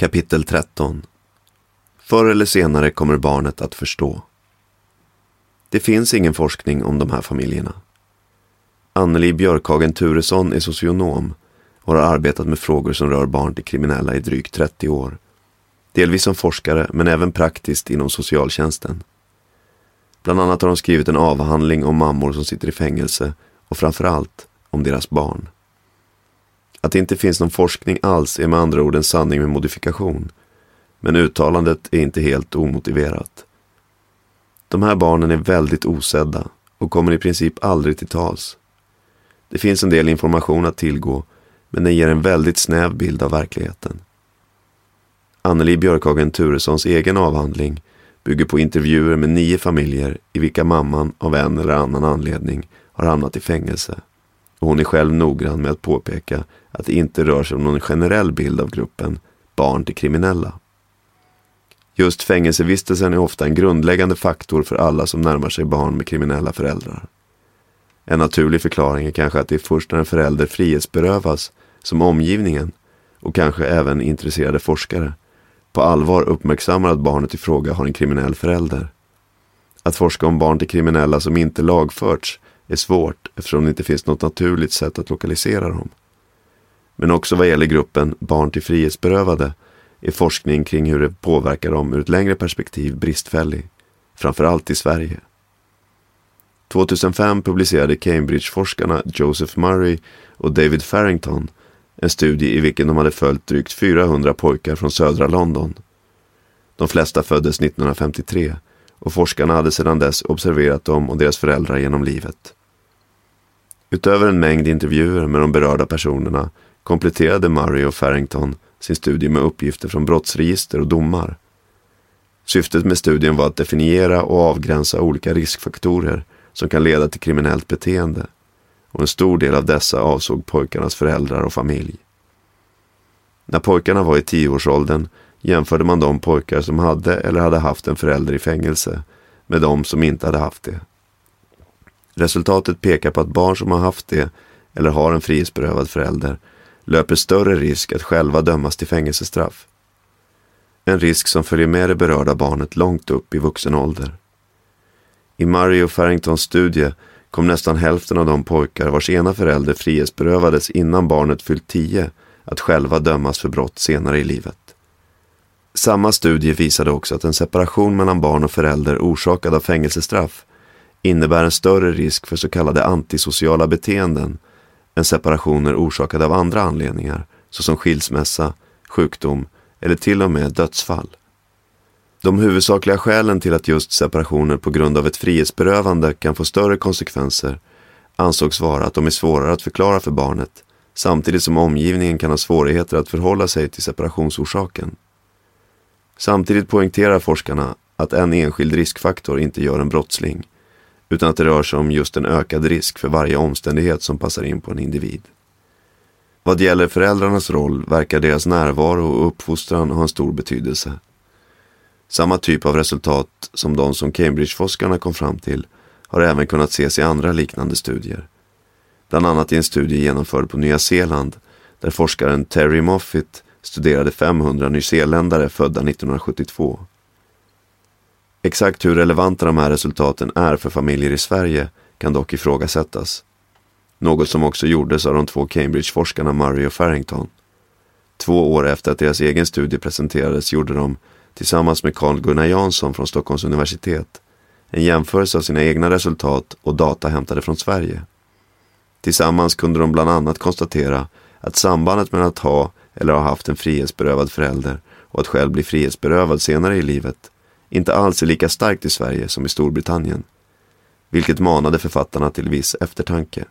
Kapitel 13 Förr eller senare kommer barnet att förstå. Det finns ingen forskning om de här familjerna. Anneli Björkhagen Turesson är socionom och har arbetat med frågor som rör barn till kriminella i drygt 30 år. Delvis som forskare, men även praktiskt inom socialtjänsten. Bland annat har hon skrivit en avhandling om mammor som sitter i fängelse och framförallt om deras barn. Att det inte finns någon forskning alls är med andra ord en sanning med modifikation. Men uttalandet är inte helt omotiverat. De här barnen är väldigt osedda och kommer i princip aldrig till tals. Det finns en del information att tillgå, men den ger en väldigt snäv bild av verkligheten. Anneli Björkhagen Turessons egen avhandling bygger på intervjuer med nio familjer i vilka mamman av en eller annan anledning har hamnat i fängelse. Och hon är själv noggrann med att påpeka att det inte rör sig om någon generell bild av gruppen barn till kriminella. Just fängelsevistelsen är ofta en grundläggande faktor för alla som närmar sig barn med kriminella föräldrar. En naturlig förklaring är kanske att det är först när en förälder frihetsberövas som omgivningen och kanske även intresserade forskare på allvar uppmärksammar att barnet i fråga har en kriminell förälder. Att forska om barn till kriminella som inte lagförts är svårt eftersom det inte finns något naturligt sätt att lokalisera dem. Men också vad gäller gruppen barn till frihetsberövade är forskning kring hur det påverkar dem ur ett längre perspektiv bristfällig, framförallt i Sverige. 2005 publicerade Cambridge-forskarna Joseph Murray och David Farrington en studie i vilken de hade följt drygt 400 pojkar från södra London. De flesta föddes 1953 och forskarna hade sedan dess observerat dem och deras föräldrar genom livet. Utöver en mängd intervjuer med de berörda personerna kompletterade Murray och Farrington sin studie med uppgifter från brottsregister och domar. Syftet med studien var att definiera och avgränsa olika riskfaktorer som kan leda till kriminellt beteende och en stor del av dessa avsåg pojkarnas föräldrar och familj. När pojkarna var i tioårsåldern jämförde man de pojkar som hade eller hade haft en förälder i fängelse med de som inte hade haft det. Resultatet pekar på att barn som har haft det eller har en frihetsberövad förälder löper större risk att själva dömas till fängelsestraff. En risk som följer med det berörda barnet långt upp i vuxen ålder. I Murray och Farringtons studie kom nästan hälften av de pojkar vars ena förälder frihetsberövades innan barnet fyllt tio att själva dömas för brott senare i livet. Samma studie visade också att en separation mellan barn och förälder orsakad av fängelsestraff innebär en större risk för så kallade antisociala beteenden än separationer orsakade av andra anledningar såsom skilsmässa, sjukdom eller till och med dödsfall. De huvudsakliga skälen till att just separationer på grund av ett frihetsberövande kan få större konsekvenser ansågs vara att de är svårare att förklara för barnet samtidigt som omgivningen kan ha svårigheter att förhålla sig till separationsorsaken. Samtidigt poängterar forskarna att en enskild riskfaktor inte gör en brottsling utan att det rör sig om just en ökad risk för varje omständighet som passar in på en individ. Vad gäller föräldrarnas roll verkar deras närvaro och uppfostran ha en stor betydelse. Samma typ av resultat som de som Cambridgeforskarna kom fram till har även kunnat ses i andra liknande studier. Bland annat i en studie genomförd på Nya Zeeland där forskaren Terry Moffitt studerade 500 nyzeeländare födda 1972. Exakt hur relevanta de här resultaten är för familjer i Sverige kan dock ifrågasättas. Något som också gjordes av de två Cambridge-forskarna Murray och Farrington. Två år efter att deras egen studie presenterades gjorde de, tillsammans med Carl Gunnar Jansson från Stockholms universitet, en jämförelse av sina egna resultat och data hämtade från Sverige. Tillsammans kunde de bland annat konstatera att sambandet mellan att ha eller ha haft en frihetsberövad förälder och att själv bli frihetsberövad senare i livet inte alls är lika starkt i Sverige som i Storbritannien, vilket manade författarna till viss eftertanke.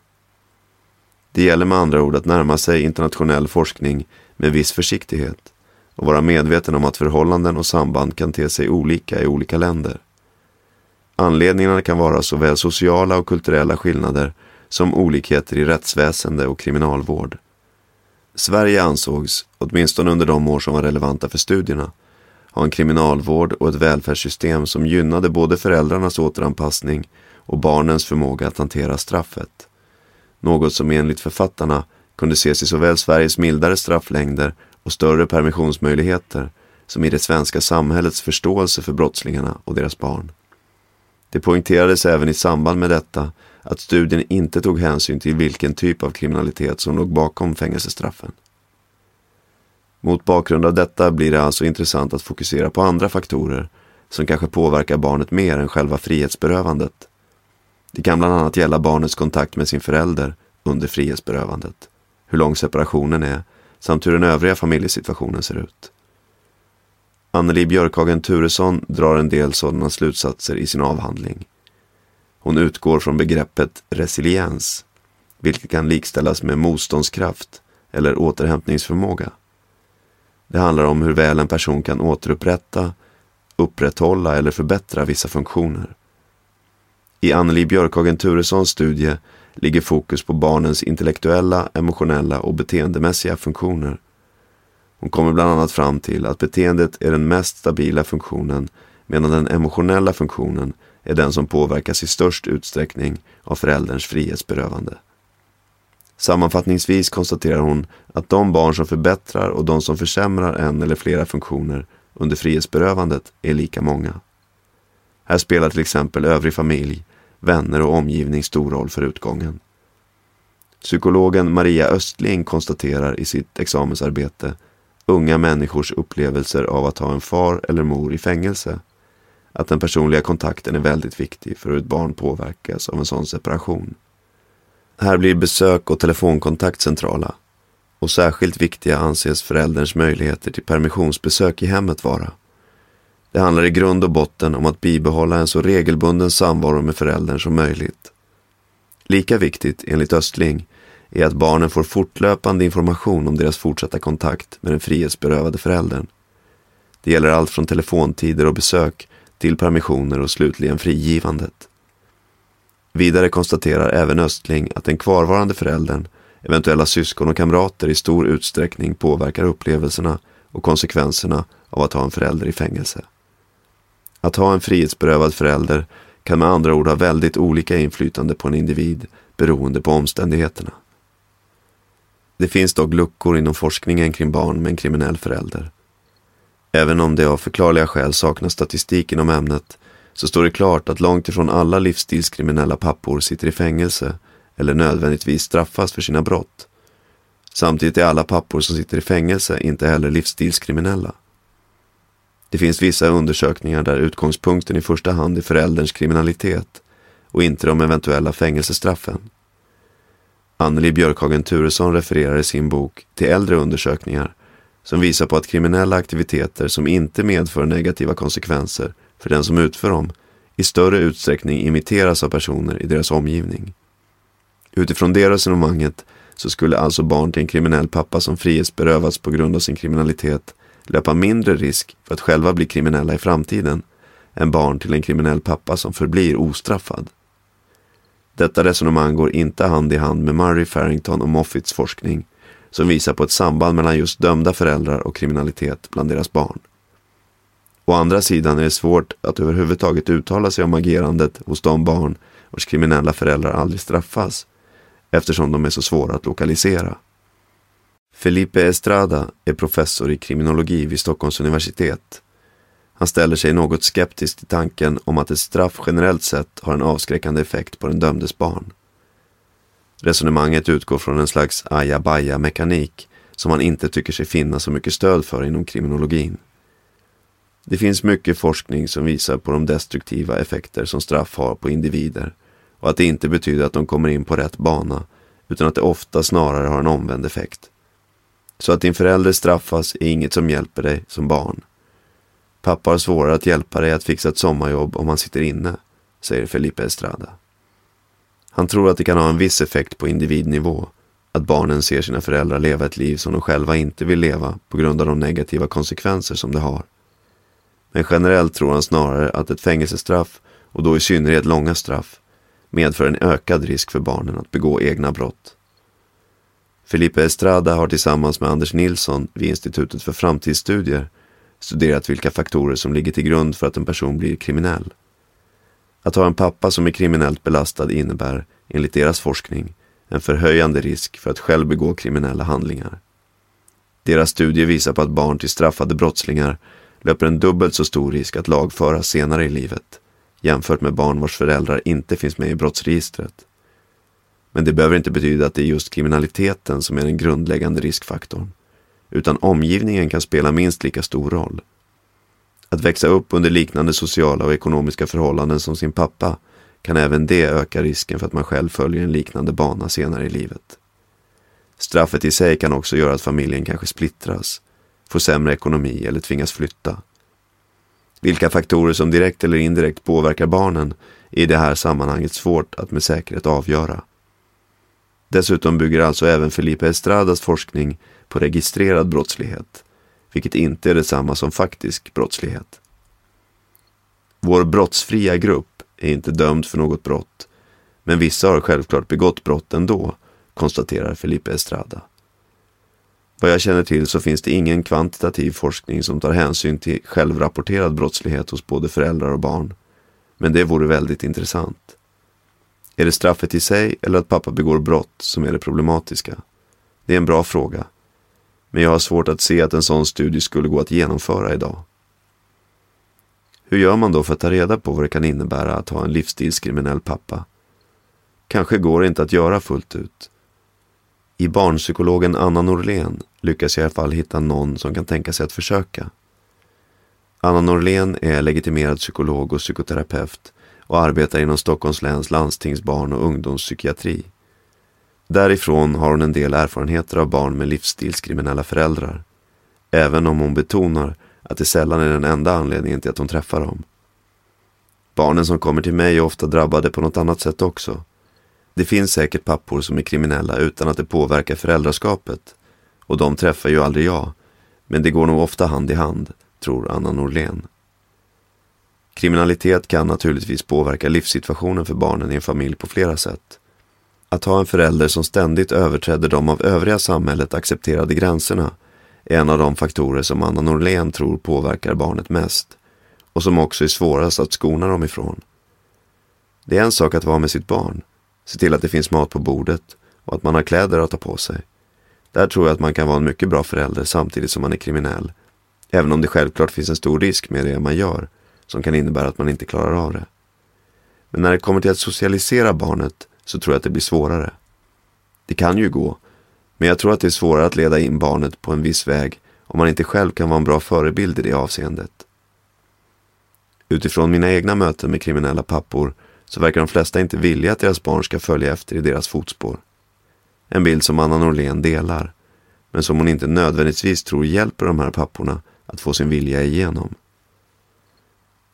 Det gäller med andra ord att närma sig internationell forskning med viss försiktighet och vara medveten om att förhållanden och samband kan te sig olika i olika länder. Anledningarna kan vara såväl sociala och kulturella skillnader som olikheter i rättsväsende och kriminalvård. Sverige ansågs, åtminstone under de år som var relevanta för studierna, ha en kriminalvård och ett välfärdssystem som gynnade både föräldrarnas återanpassning och barnens förmåga att hantera straffet. Något som enligt författarna kunde ses i såväl Sveriges mildare strafflängder och större permissionsmöjligheter som i det svenska samhällets förståelse för brottslingarna och deras barn. Det poängterades även i samband med detta att studien inte tog hänsyn till vilken typ av kriminalitet som låg bakom fängelsestraffen. Mot bakgrund av detta blir det alltså intressant att fokusera på andra faktorer som kanske påverkar barnet mer än själva frihetsberövandet. Det kan bland annat gälla barnets kontakt med sin förälder under frihetsberövandet, hur lång separationen är samt hur den övriga familjesituationen ser ut. Anneli Björkhagen Turesson drar en del sådana slutsatser i sin avhandling. Hon utgår från begreppet resiliens, vilket kan likställas med motståndskraft eller återhämtningsförmåga. Det handlar om hur väl en person kan återupprätta, upprätthålla eller förbättra vissa funktioner. I Anneli Björkhagen Turessons studie ligger fokus på barnens intellektuella, emotionella och beteendemässiga funktioner. Hon kommer bland annat fram till att beteendet är den mest stabila funktionen medan den emotionella funktionen är den som påverkas i störst utsträckning av förälderns frihetsberövande. Sammanfattningsvis konstaterar hon att de barn som förbättrar och de som försämrar en eller flera funktioner under frihetsberövandet är lika många. Här spelar till exempel övrig familj, vänner och omgivning stor roll för utgången. Psykologen Maria Östling konstaterar i sitt examensarbete unga människors upplevelser av att ha en far eller mor i fängelse att den personliga kontakten är väldigt viktig för hur ett barn påverkas av en sån separation. Här blir besök och telefonkontakt centrala och särskilt viktiga anses förälderns möjligheter till permissionsbesök i hemmet vara. Det handlar i grund och botten om att bibehålla en så regelbunden samvaro med föräldern som möjligt. Lika viktigt, enligt Östling, är att barnen får fortlöpande information om deras fortsatta kontakt med den frihetsberövade föräldern. Det gäller allt från telefontider och besök till permissioner och slutligen frigivandet. Vidare konstaterar även Östling att den kvarvarande föräldern, eventuella syskon och kamrater i stor utsträckning påverkar upplevelserna och konsekvenserna av att ha en förälder i fängelse. Att ha en frihetsberövad förälder kan med andra ord ha väldigt olika inflytande på en individ beroende på omständigheterna. Det finns dock luckor inom forskningen kring barn med en kriminell förälder. Även om det av förklarliga skäl saknas statistik inom ämnet så står det klart att långt ifrån alla livsstilskriminella pappor sitter i fängelse eller nödvändigtvis straffas för sina brott. Samtidigt är alla pappor som sitter i fängelse inte heller livsstilskriminella. Det finns vissa undersökningar där utgångspunkten i första hand är förälderns kriminalitet och inte de eventuella fängelsestraffen. Anneli Björkhagen Turesson refererar i sin bok till äldre undersökningar som visar på att kriminella aktiviteter som inte medför negativa konsekvenser för den som utför dem i större utsträckning imiteras av personer i deras omgivning. Utifrån det resonemanget så skulle alltså barn till en kriminell pappa som frihetsberövats på grund av sin kriminalitet löpa mindre risk för att själva bli kriminella i framtiden än barn till en kriminell pappa som förblir ostraffad. Detta resonemang går inte hand i hand med Murray, Farrington och Moffitts forskning som visar på ett samband mellan just dömda föräldrar och kriminalitet bland deras barn. Å andra sidan är det svårt att överhuvudtaget uttala sig om agerandet hos de barn vars kriminella föräldrar aldrig straffas eftersom de är så svåra att lokalisera. Felipe Estrada är professor i kriminologi vid Stockholms universitet. Han ställer sig något skeptisk till tanken om att ett straff generellt sett har en avskräckande effekt på den dömdes barn. Resonemanget utgår från en slags ajabaja-mekanik som han inte tycker sig finna så mycket stöd för inom kriminologin. Det finns mycket forskning som visar på de destruktiva effekter som straff har på individer och att det inte betyder att de kommer in på rätt bana utan att det ofta snarare har en omvänd effekt. Så att din förälder straffas är inget som hjälper dig som barn. Pappa har svårare att hjälpa dig att fixa ett sommarjobb om han sitter inne, säger Felipe Estrada. Han tror att det kan ha en viss effekt på individnivå, att barnen ser sina föräldrar leva ett liv som de själva inte vill leva på grund av de negativa konsekvenser som det har. Men generellt tror han snarare att ett fängelsestraff, och då i synnerhet långa straff, medför en ökad risk för barnen att begå egna brott. Felipe Estrada har tillsammans med Anders Nilsson vid Institutet för framtidsstudier studerat vilka faktorer som ligger till grund för att en person blir kriminell. Att ha en pappa som är kriminellt belastad innebär, enligt deras forskning, en förhöjande risk för att själv begå kriminella handlingar. Deras studie visar på att barn till straffade brottslingar löper en dubbelt så stor risk att lagföras senare i livet jämfört med barn vars föräldrar inte finns med i brottsregistret. Men det behöver inte betyda att det är just kriminaliteten som är den grundläggande riskfaktorn, utan omgivningen kan spela minst lika stor roll. Att växa upp under liknande sociala och ekonomiska förhållanden som sin pappa kan även det öka risken för att man själv följer en liknande bana senare i livet. Straffet i sig kan också göra att familjen kanske splittras, får sämre ekonomi eller tvingas flytta. Vilka faktorer som direkt eller indirekt påverkar barnen är i det här sammanhanget svårt att med säkerhet avgöra. Dessutom bygger alltså även Felipe Estradas forskning på registrerad brottslighet, vilket inte är detsamma som faktisk brottslighet. Vår brottsfria grupp är inte dömd för något brott, men vissa har självklart begått brott ändå, konstaterar Felipe Estrada. Vad jag känner till så finns det ingen kvantitativ forskning som tar hänsyn till självrapporterad brottslighet hos både föräldrar och barn. Men det vore väldigt intressant. Är det straffet i sig eller att pappa begår brott som är det problematiska? Det är en bra fråga. Men jag har svårt att se att en sån studie skulle gå att genomföra idag. Hur gör man då för att ta reda på vad det kan innebära att ha en livsstilskriminell pappa? Kanske går det inte att göra fullt ut. I barnpsykologen Anna Norlén lyckas jag i alla fall hitta någon som kan tänka sig att försöka. Anna Norlén är legitimerad psykolog och psykoterapeut och arbetar inom Stockholms läns landstings barn och ungdomspsykiatri. Därifrån har hon en del erfarenheter av barn med livsstilskriminella föräldrar. Även om hon betonar att det sällan är den enda anledningen till att hon träffar dem. Barnen som kommer till mig är ofta drabbade på något annat sätt också. Det finns säkert pappor som är kriminella utan att det påverkar föräldraskapet. Och de träffar ju aldrig jag. Men det går nog ofta hand i hand, tror Anna Norlén. Kriminalitet kan naturligtvis påverka livssituationen för barnen i en familj på flera sätt. Att ha en förälder som ständigt överträder de av övriga samhället accepterade gränserna är en av de faktorer som Anna Norlén tror påverkar barnet mest och som också är svårast att skona dem ifrån. Det är en sak att vara med sitt barn, se till att det finns mat på bordet och att man har kläder att ta på sig. Där tror jag att man kan vara en mycket bra förälder samtidigt som man är kriminell. Även om det självklart finns en stor risk med det man gör som kan innebära att man inte klarar av det. Men när det kommer till att socialisera barnet så tror jag att det blir svårare. Det kan ju gå, men jag tror att det är svårare att leda in barnet på en viss väg om man inte själv kan vara en bra förebild i det avseendet. Utifrån mina egna möten med kriminella pappor så verkar de flesta inte vilja att deras barn ska följa efter i deras fotspår. En bild som Anna Norlén delar, men som hon inte nödvändigtvis tror hjälper de här papporna att få sin vilja igenom.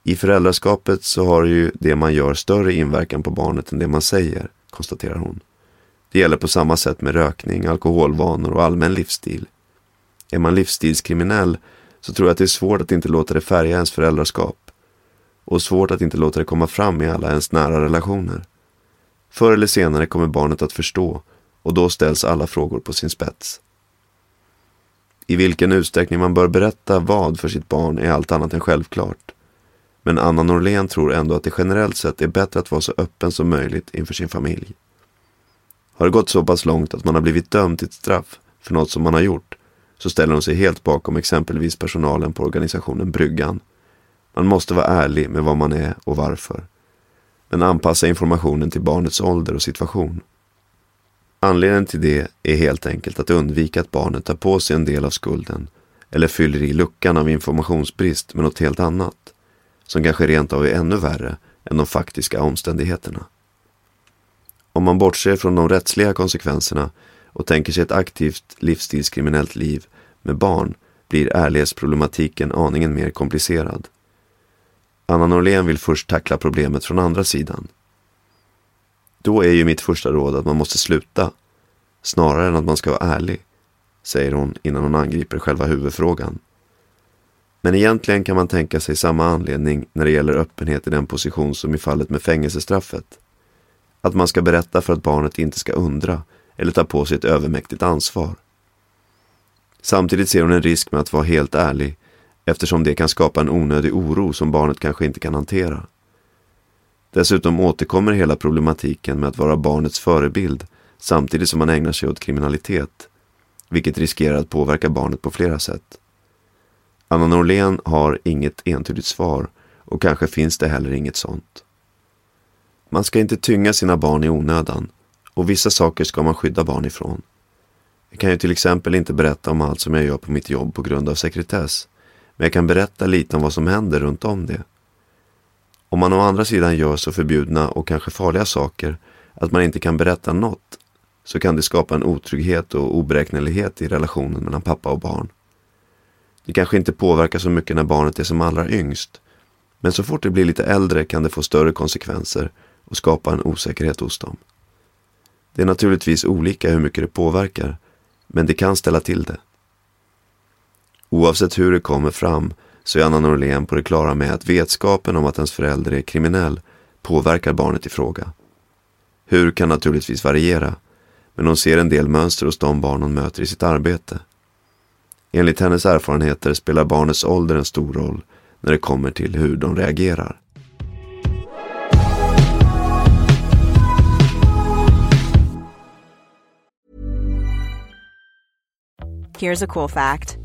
I föräldraskapet så har ju det man gör större inverkan på barnet än det man säger, konstaterar hon. Det gäller på samma sätt med rökning, alkoholvanor och allmän livsstil. Är man livsstilskriminell så tror jag att det är svårt att inte låta det färga ens föräldraskap. Och svårt att inte låta det komma fram i alla ens nära relationer. Förr eller senare kommer barnet att förstå och då ställs alla frågor på sin spets. I vilken utsträckning man bör berätta vad för sitt barn är allt annat än självklart. Men Anna Norlén tror ändå att det generellt sett är bättre att vara så öppen som möjligt inför sin familj. Har det gått så pass långt att man har blivit dömd till ett straff för något som man har gjort så ställer hon sig helt bakom exempelvis personalen på organisationen Bryggan. Man måste vara ärlig med vad man är och varför. Men anpassa informationen till barnets ålder och situation. Anledningen till det är helt enkelt att undvika att barnet tar på sig en del av skulden eller fyller i luckan av informationsbrist med något helt annat, som kanske rent av är ännu värre än de faktiska omständigheterna. Om man bortser från de rättsliga konsekvenserna och tänker sig ett aktivt livsstilskriminellt liv med barn blir ärlighetsproblematiken aningen mer komplicerad. Anna Norlén vill först tackla problemet från andra sidan. Då är ju mitt första råd att man måste sluta, snarare än att man ska vara ärlig, säger hon innan hon angriper själva huvudfrågan. Men egentligen kan man tänka sig samma anledning när det gäller öppenhet i den position som i fallet med fängelsestraffet. Att man ska berätta för att barnet inte ska undra eller ta på sig ett övermäktigt ansvar. Samtidigt ser hon en risk med att vara helt ärlig eftersom det kan skapa en onödig oro som barnet kanske inte kan hantera. Dessutom återkommer hela problematiken med att vara barnets förebild samtidigt som man ägnar sig åt kriminalitet, vilket riskerar att påverka barnet på flera sätt. Anna Norlén har inget entydigt svar och kanske finns det heller inget sånt. Man ska inte tynga sina barn i onödan och vissa saker ska man skydda barn ifrån. Jag kan ju till exempel inte berätta om allt som jag gör på mitt jobb på grund av sekretess, men jag kan berätta lite om vad som händer runt om det. Om man å andra sidan gör så förbjudna och kanske farliga saker att man inte kan berätta något, så kan det skapa en otrygghet och oberäknelighet i relationen mellan pappa och barn. Det kanske inte påverkar så mycket när barnet är som allra yngst, men så fort det blir lite äldre kan det få större konsekvenser och skapa en osäkerhet hos dem. Det är naturligtvis olika hur mycket det påverkar, men det kan ställa till det. Oavsett hur det kommer fram så är Anna Norlén på det klara med att vetskapen om att ens förälder är kriminell påverkar barnet i fråga. Hur kan naturligtvis variera, men hon ser en del mönster hos de barn hon möter i sitt arbete. Enligt hennes erfarenheter spelar barnets ålder en stor roll när det kommer till hur de reagerar. Here's a cool fact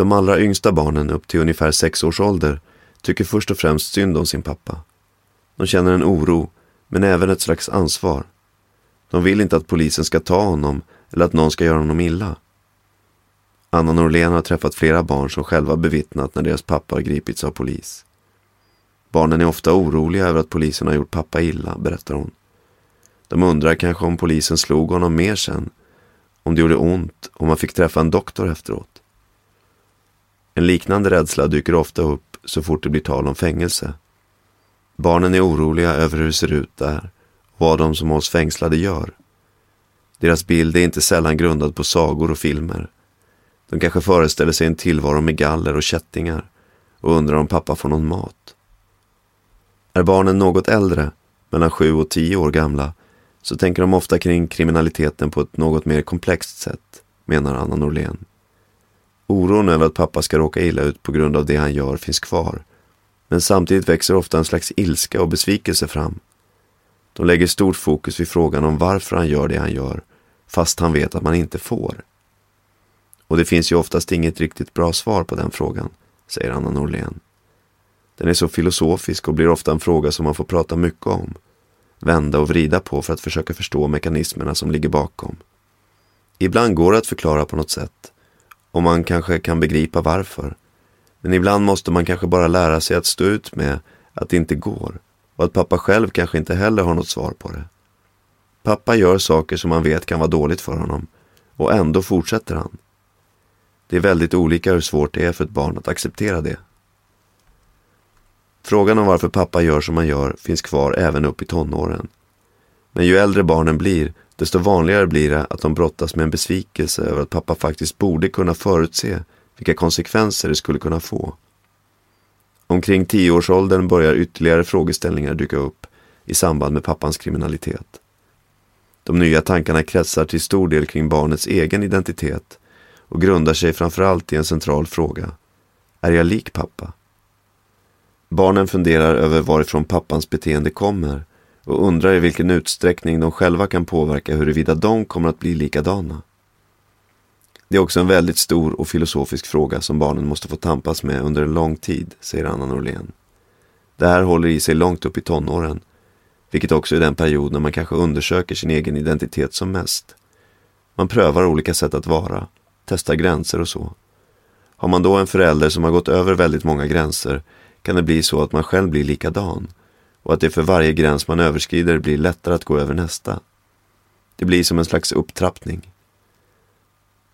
De allra yngsta barnen upp till ungefär sex års ålder tycker först och främst synd om sin pappa. De känner en oro, men även ett slags ansvar. De vill inte att polisen ska ta honom eller att någon ska göra honom illa. Anna Norlén har träffat flera barn som själva bevittnat när deras pappa har gripits av polis. Barnen är ofta oroliga över att polisen har gjort pappa illa, berättar hon. De undrar kanske om polisen slog honom mer sen, om det gjorde ont, om man fick träffa en doktor efteråt. En liknande rädsla dyker ofta upp så fort det blir tal om fängelse. Barnen är oroliga över hur det ser ut där och vad de som hålls fängslade gör. Deras bild är inte sällan grundad på sagor och filmer. De kanske föreställer sig en tillvaro med galler och kättingar och undrar om pappa får någon mat. Är barnen något äldre, mellan sju och tio år gamla, så tänker de ofta kring kriminaliteten på ett något mer komplext sätt, menar Anna Norlén. Oron över att pappa ska råka illa ut på grund av det han gör finns kvar. Men samtidigt växer ofta en slags ilska och besvikelse fram. De lägger stort fokus vid frågan om varför han gör det han gör, fast han vet att man inte får. Och det finns ju oftast inget riktigt bra svar på den frågan, säger Anna Norlén. Den är så filosofisk och blir ofta en fråga som man får prata mycket om, vända och vrida på för att försöka förstå mekanismerna som ligger bakom. Ibland går det att förklara på något sätt, och man kanske kan begripa varför. Men ibland måste man kanske bara lära sig att stå ut med att det inte går och att pappa själv kanske inte heller har något svar på det. Pappa gör saker som man vet kan vara dåligt för honom och ändå fortsätter han. Det är väldigt olika hur svårt det är för ett barn att acceptera det. Frågan om varför pappa gör som han gör finns kvar även upp i tonåren. Men ju äldre barnen blir, desto vanligare blir det att de brottas med en besvikelse över att pappa faktiskt borde kunna förutse vilka konsekvenser det skulle kunna få. Omkring tioårsåldern börjar ytterligare frågeställningar dyka upp i samband med pappans kriminalitet. De nya tankarna kretsar till stor del kring barnets egen identitet och grundar sig framförallt i en central fråga. Är jag lik pappa? Barnen funderar över varifrån pappans beteende kommer och undrar i vilken utsträckning de själva kan påverka huruvida de kommer att bli likadana. Det är också en väldigt stor och filosofisk fråga som barnen måste få tampas med under en lång tid, säger Anna Norlén. Det här håller i sig långt upp i tonåren, vilket också är den period när man kanske undersöker sin egen identitet som mest. Man prövar olika sätt att vara, testar gränser och så. Har man då en förälder som har gått över väldigt många gränser kan det bli så att man själv blir likadan och att det för varje gräns man överskrider blir lättare att gå över nästa. Det blir som en slags upptrappning.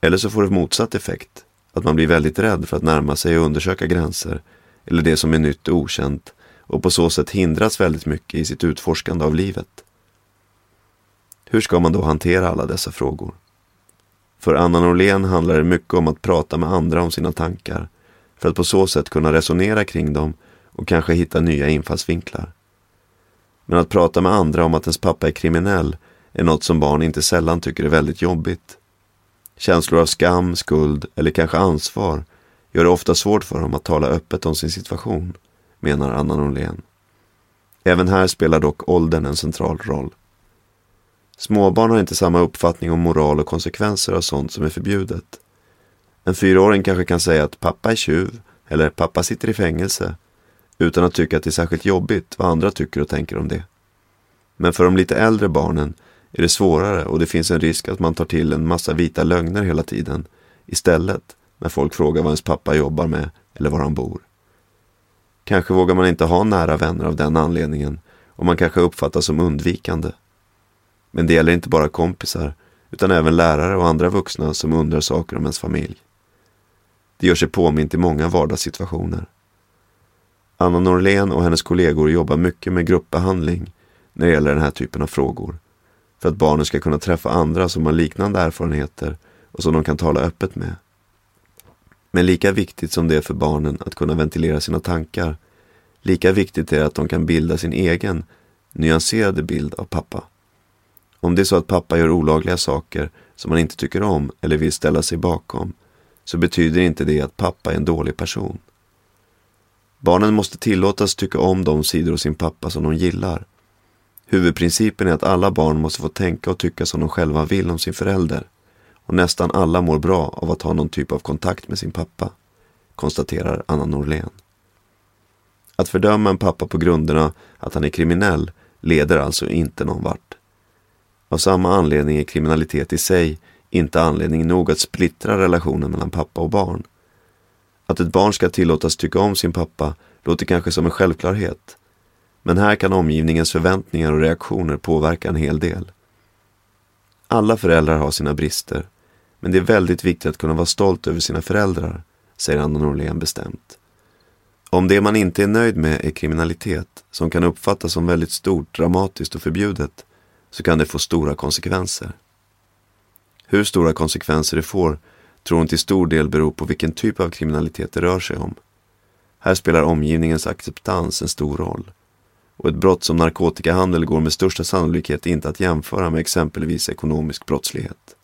Eller så får det motsatt effekt, att man blir väldigt rädd för att närma sig och undersöka gränser eller det som är nytt och okänt och på så sätt hindras väldigt mycket i sitt utforskande av livet. Hur ska man då hantera alla dessa frågor? För Anna Norlén handlar det mycket om att prata med andra om sina tankar för att på så sätt kunna resonera kring dem och kanske hitta nya infallsvinklar. Men att prata med andra om att ens pappa är kriminell är något som barn inte sällan tycker är väldigt jobbigt. Känslor av skam, skuld eller kanske ansvar gör det ofta svårt för dem att tala öppet om sin situation, menar Anna Norlén. Även här spelar dock åldern en central roll. Småbarn har inte samma uppfattning om moral och konsekvenser av sånt som är förbjudet. En fyraåring kanske kan säga att pappa är tjuv eller pappa sitter i fängelse utan att tycka att det är särskilt jobbigt vad andra tycker och tänker om det. Men för de lite äldre barnen är det svårare och det finns en risk att man tar till en massa vita lögner hela tiden istället när folk frågar vad ens pappa jobbar med eller var han bor. Kanske vågar man inte ha nära vänner av den anledningen och man kanske uppfattas som undvikande. Men det gäller inte bara kompisar utan även lärare och andra vuxna som undrar saker om ens familj. Det gör sig påmint i många vardagssituationer. Anna Norlén och hennes kollegor jobbar mycket med gruppbehandling när det gäller den här typen av frågor. För att barnen ska kunna träffa andra som har liknande erfarenheter och som de kan tala öppet med. Men lika viktigt som det är för barnen att kunna ventilera sina tankar, lika viktigt är det att de kan bilda sin egen nyanserade bild av pappa. Om det är så att pappa gör olagliga saker som man inte tycker om eller vill ställa sig bakom, så betyder inte det att pappa är en dålig person. Barnen måste tillåtas tycka om de sidor hos sin pappa som de gillar. Huvudprincipen är att alla barn måste få tänka och tycka som de själva vill om sin förälder. Och nästan alla mår bra av att ha någon typ av kontakt med sin pappa, konstaterar Anna Norlén. Att fördöma en pappa på grunderna att han är kriminell leder alltså inte någon vart. Av samma anledning är kriminalitet i sig inte anledning nog att splittra relationen mellan pappa och barn. Att ett barn ska tillåtas tycka om sin pappa låter kanske som en självklarhet. Men här kan omgivningens förväntningar och reaktioner påverka en hel del. Alla föräldrar har sina brister, men det är väldigt viktigt att kunna vara stolt över sina föräldrar, säger Anna Norlén bestämt. Om det man inte är nöjd med är kriminalitet, som kan uppfattas som väldigt stort, dramatiskt och förbjudet, så kan det få stora konsekvenser. Hur stora konsekvenser det får tror hon till stor del beror på vilken typ av kriminalitet det rör sig om. Här spelar omgivningens acceptans en stor roll. Och ett brott som narkotikahandel går med största sannolikhet inte att jämföra med exempelvis ekonomisk brottslighet.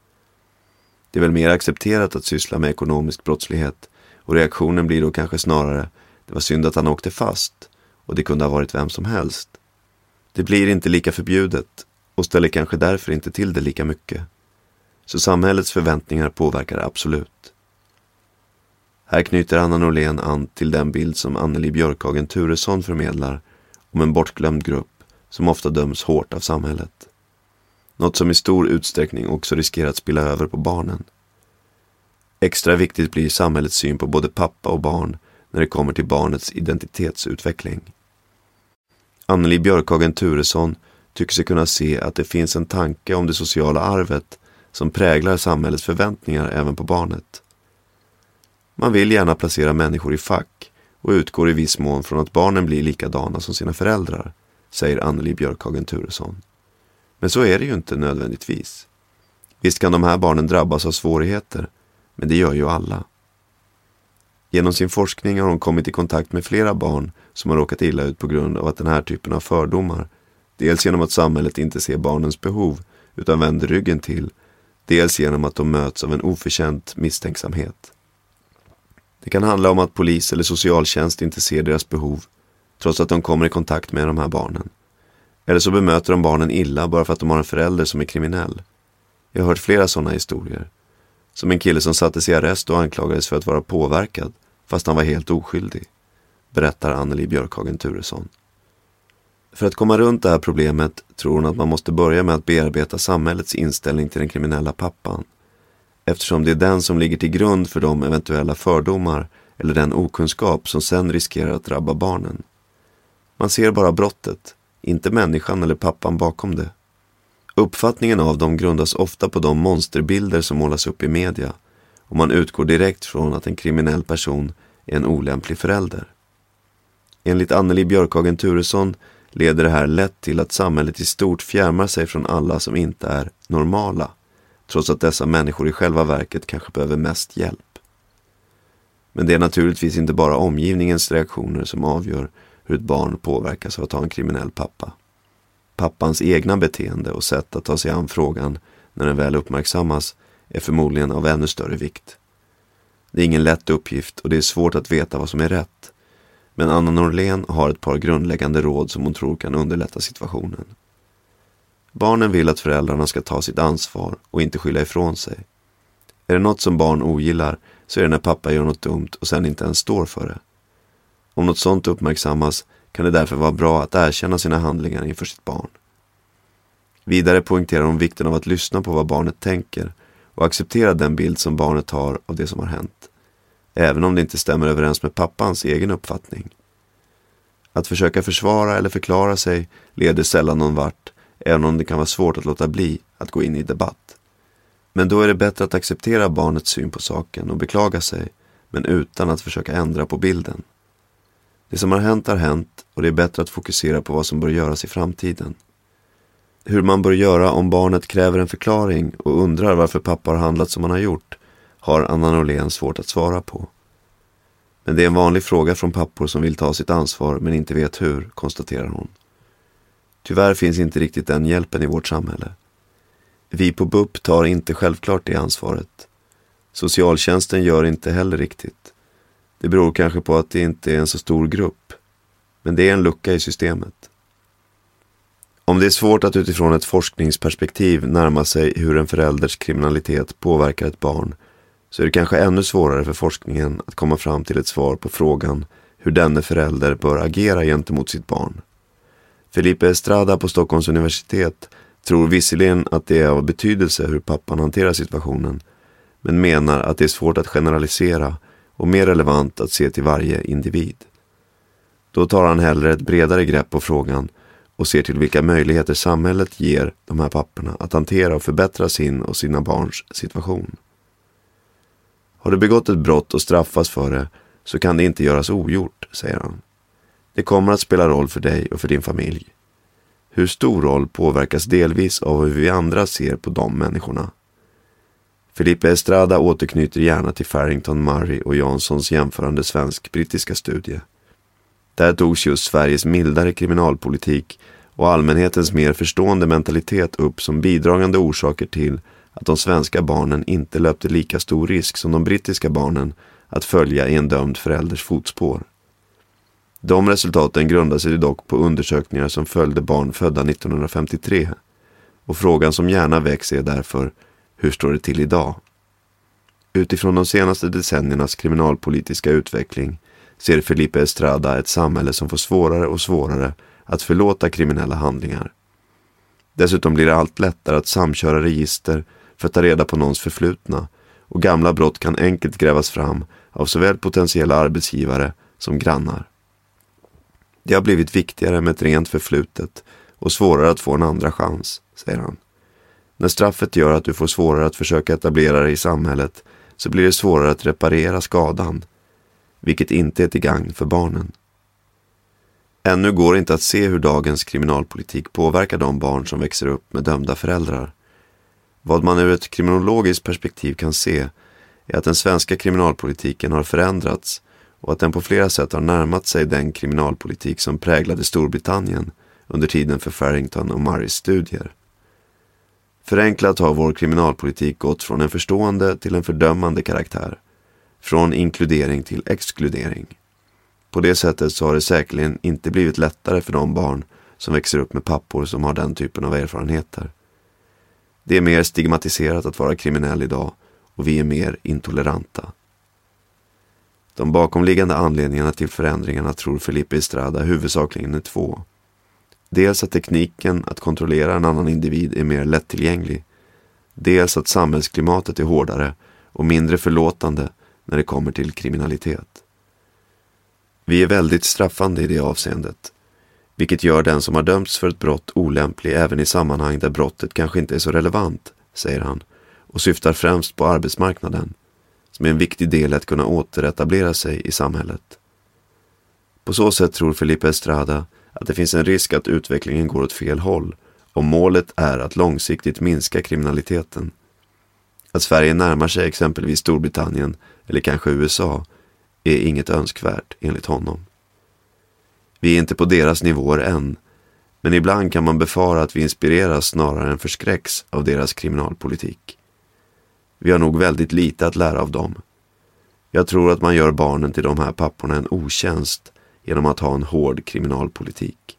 Det är väl mer accepterat att syssla med ekonomisk brottslighet och reaktionen blir då kanske snarare det var synd att han åkte fast och det kunde ha varit vem som helst. Det blir inte lika förbjudet och ställer kanske därför inte till det lika mycket. Så samhällets förväntningar påverkar absolut. Här knyter Anna Norlén an till den bild som Anneli Björkhagen Turesson förmedlar om en bortglömd grupp som ofta döms hårt av samhället. Något som i stor utsträckning också riskerar att spilla över på barnen. Extra viktigt blir samhällets syn på både pappa och barn när det kommer till barnets identitetsutveckling. Anneli Björkhagen Turesson tycker sig kunna se att det finns en tanke om det sociala arvet som präglar samhällets förväntningar även på barnet. Man vill gärna placera människor i fack och utgår i viss mån från att barnen blir likadana som sina föräldrar, säger Anneli Björkhagen Turesson. Men så är det ju inte nödvändigtvis. Visst kan de här barnen drabbas av svårigheter, men det gör ju alla. Genom sin forskning har hon kommit i kontakt med flera barn som har råkat illa ut på grund av att den här typen av fördomar, dels genom att samhället inte ser barnens behov utan vänder ryggen till, dels genom att de möts av en oförtjänt misstänksamhet. Det kan handla om att polis eller socialtjänst inte ser deras behov, trots att de kommer i kontakt med de här barnen. Eller så bemöter de barnen illa bara för att de har en förälder som är kriminell. Jag har hört flera sådana historier. Som en kille som sattes i arrest och anklagades för att vara påverkad, fast han var helt oskyldig. Berättar Anneli Björkhagen Turesson. För att komma runt det här problemet tror hon att man måste börja med att bearbeta samhällets inställning till den kriminella pappan. Eftersom det är den som ligger till grund för de eventuella fördomar eller den okunskap som sen riskerar att drabba barnen. Man ser bara brottet, inte människan eller pappan bakom det. Uppfattningen av dem grundas ofta på de monsterbilder som målas upp i media och man utgår direkt från att en kriminell person är en olämplig förälder. Enligt Anneli Björkhagen Turesson leder det här lätt till att samhället i stort fjärmar sig från alla som inte är normala, trots att dessa människor i själva verket kanske behöver mest hjälp. Men det är naturligtvis inte bara omgivningens reaktioner som avgör hur ett barn påverkas av att ha en kriminell pappa. Pappans egna beteende och sätt att ta sig an frågan när den väl uppmärksammas är förmodligen av ännu större vikt. Det är ingen lätt uppgift och det är svårt att veta vad som är rätt. Men Anna Norlén har ett par grundläggande råd som hon tror kan underlätta situationen. Barnen vill att föräldrarna ska ta sitt ansvar och inte skylla ifrån sig. Är det något som barn ogillar så är det när pappa gör något dumt och sen inte ens står för det. Om något sånt uppmärksammas kan det därför vara bra att erkänna sina handlingar inför sitt barn. Vidare poängterar hon vikten av att lyssna på vad barnet tänker och acceptera den bild som barnet har av det som har hänt. Även om det inte stämmer överens med pappans egen uppfattning. Att försöka försvara eller förklara sig leder sällan någon vart, även om det kan vara svårt att låta bli att gå in i debatt. Men då är det bättre att acceptera barnets syn på saken och beklaga sig, men utan att försöka ändra på bilden. Det som har hänt har hänt och det är bättre att fokusera på vad som bör göras i framtiden. Hur man bör göra om barnet kräver en förklaring och undrar varför pappa har handlat som han har gjort har Anna Norlén svårt att svara på. Men det är en vanlig fråga från pappor som vill ta sitt ansvar men inte vet hur, konstaterar hon. Tyvärr finns inte riktigt den hjälpen i vårt samhälle. Vi på BUP tar inte självklart det ansvaret. Socialtjänsten gör inte heller riktigt. Det beror kanske på att det inte är en så stor grupp. Men det är en lucka i systemet. Om det är svårt att utifrån ett forskningsperspektiv närma sig hur en förälders kriminalitet påverkar ett barn så är det kanske ännu svårare för forskningen att komma fram till ett svar på frågan hur denne förälder bör agera gentemot sitt barn. Felipe Estrada på Stockholms universitet tror visserligen att det är av betydelse hur pappan hanterar situationen men menar att det är svårt att generalisera och mer relevant att se till varje individ. Då tar han hellre ett bredare grepp på frågan och ser till vilka möjligheter samhället ger de här papporna att hantera och förbättra sin och sina barns situation. Har du begått ett brott och straffas för det så kan det inte göras ogjort, säger han. Det kommer att spela roll för dig och för din familj. Hur stor roll påverkas delvis av hur vi andra ser på de människorna. Felipe Estrada återknyter gärna till Farrington Murray och Janssons jämförande svensk-brittiska studie. Där togs just Sveriges mildare kriminalpolitik och allmänhetens mer förstående mentalitet upp som bidragande orsaker till att de svenska barnen inte löpte lika stor risk som de brittiska barnen att följa i en dömd förälders fotspår. De resultaten grundar sig dock på undersökningar som följde barn födda 1953 och frågan som gärna väcks är därför hur står det till idag? Utifrån de senaste decenniernas kriminalpolitiska utveckling ser Felipe Estrada ett samhälle som får svårare och svårare att förlåta kriminella handlingar. Dessutom blir det allt lättare att samköra register för att ta reda på någons förflutna och gamla brott kan enkelt grävas fram av såväl potentiella arbetsgivare som grannar. Det har blivit viktigare med ett rent förflutet och svårare att få en andra chans, säger han. När straffet gör att du får svårare att försöka etablera dig i samhället så blir det svårare att reparera skadan, vilket inte är till gagn för barnen. Ännu går det inte att se hur dagens kriminalpolitik påverkar de barn som växer upp med dömda föräldrar. Vad man ur ett kriminologiskt perspektiv kan se är att den svenska kriminalpolitiken har förändrats och att den på flera sätt har närmat sig den kriminalpolitik som präglade Storbritannien under tiden för Farrington och Murrays studier. Förenklat har vår kriminalpolitik gått från en förstående till en fördömande karaktär. Från inkludering till exkludering. På det sättet så har det säkerligen inte blivit lättare för de barn som växer upp med pappor som har den typen av erfarenheter. Det är mer stigmatiserat att vara kriminell idag och vi är mer intoleranta. De bakomliggande anledningarna till förändringarna tror Felipe Estrada huvudsakligen är två. Dels att tekniken att kontrollera en annan individ är mer lättillgänglig. Dels att samhällsklimatet är hårdare och mindre förlåtande när det kommer till kriminalitet. Vi är väldigt straffande i det avseendet, vilket gör den som har dömts för ett brott olämplig även i sammanhang där brottet kanske inte är så relevant, säger han och syftar främst på arbetsmarknaden, som är en viktig del i att kunna återetablera sig i samhället. På så sätt tror Felipe Estrada att det finns en risk att utvecklingen går åt fel håll om målet är att långsiktigt minska kriminaliteten. Att Sverige närmar sig exempelvis Storbritannien eller kanske USA är inget önskvärt enligt honom. Vi är inte på deras nivåer än, men ibland kan man befara att vi inspireras snarare än förskräcks av deras kriminalpolitik. Vi har nog väldigt lite att lära av dem. Jag tror att man gör barnen till de här papporna en otjänst genom att ha en hård kriminalpolitik.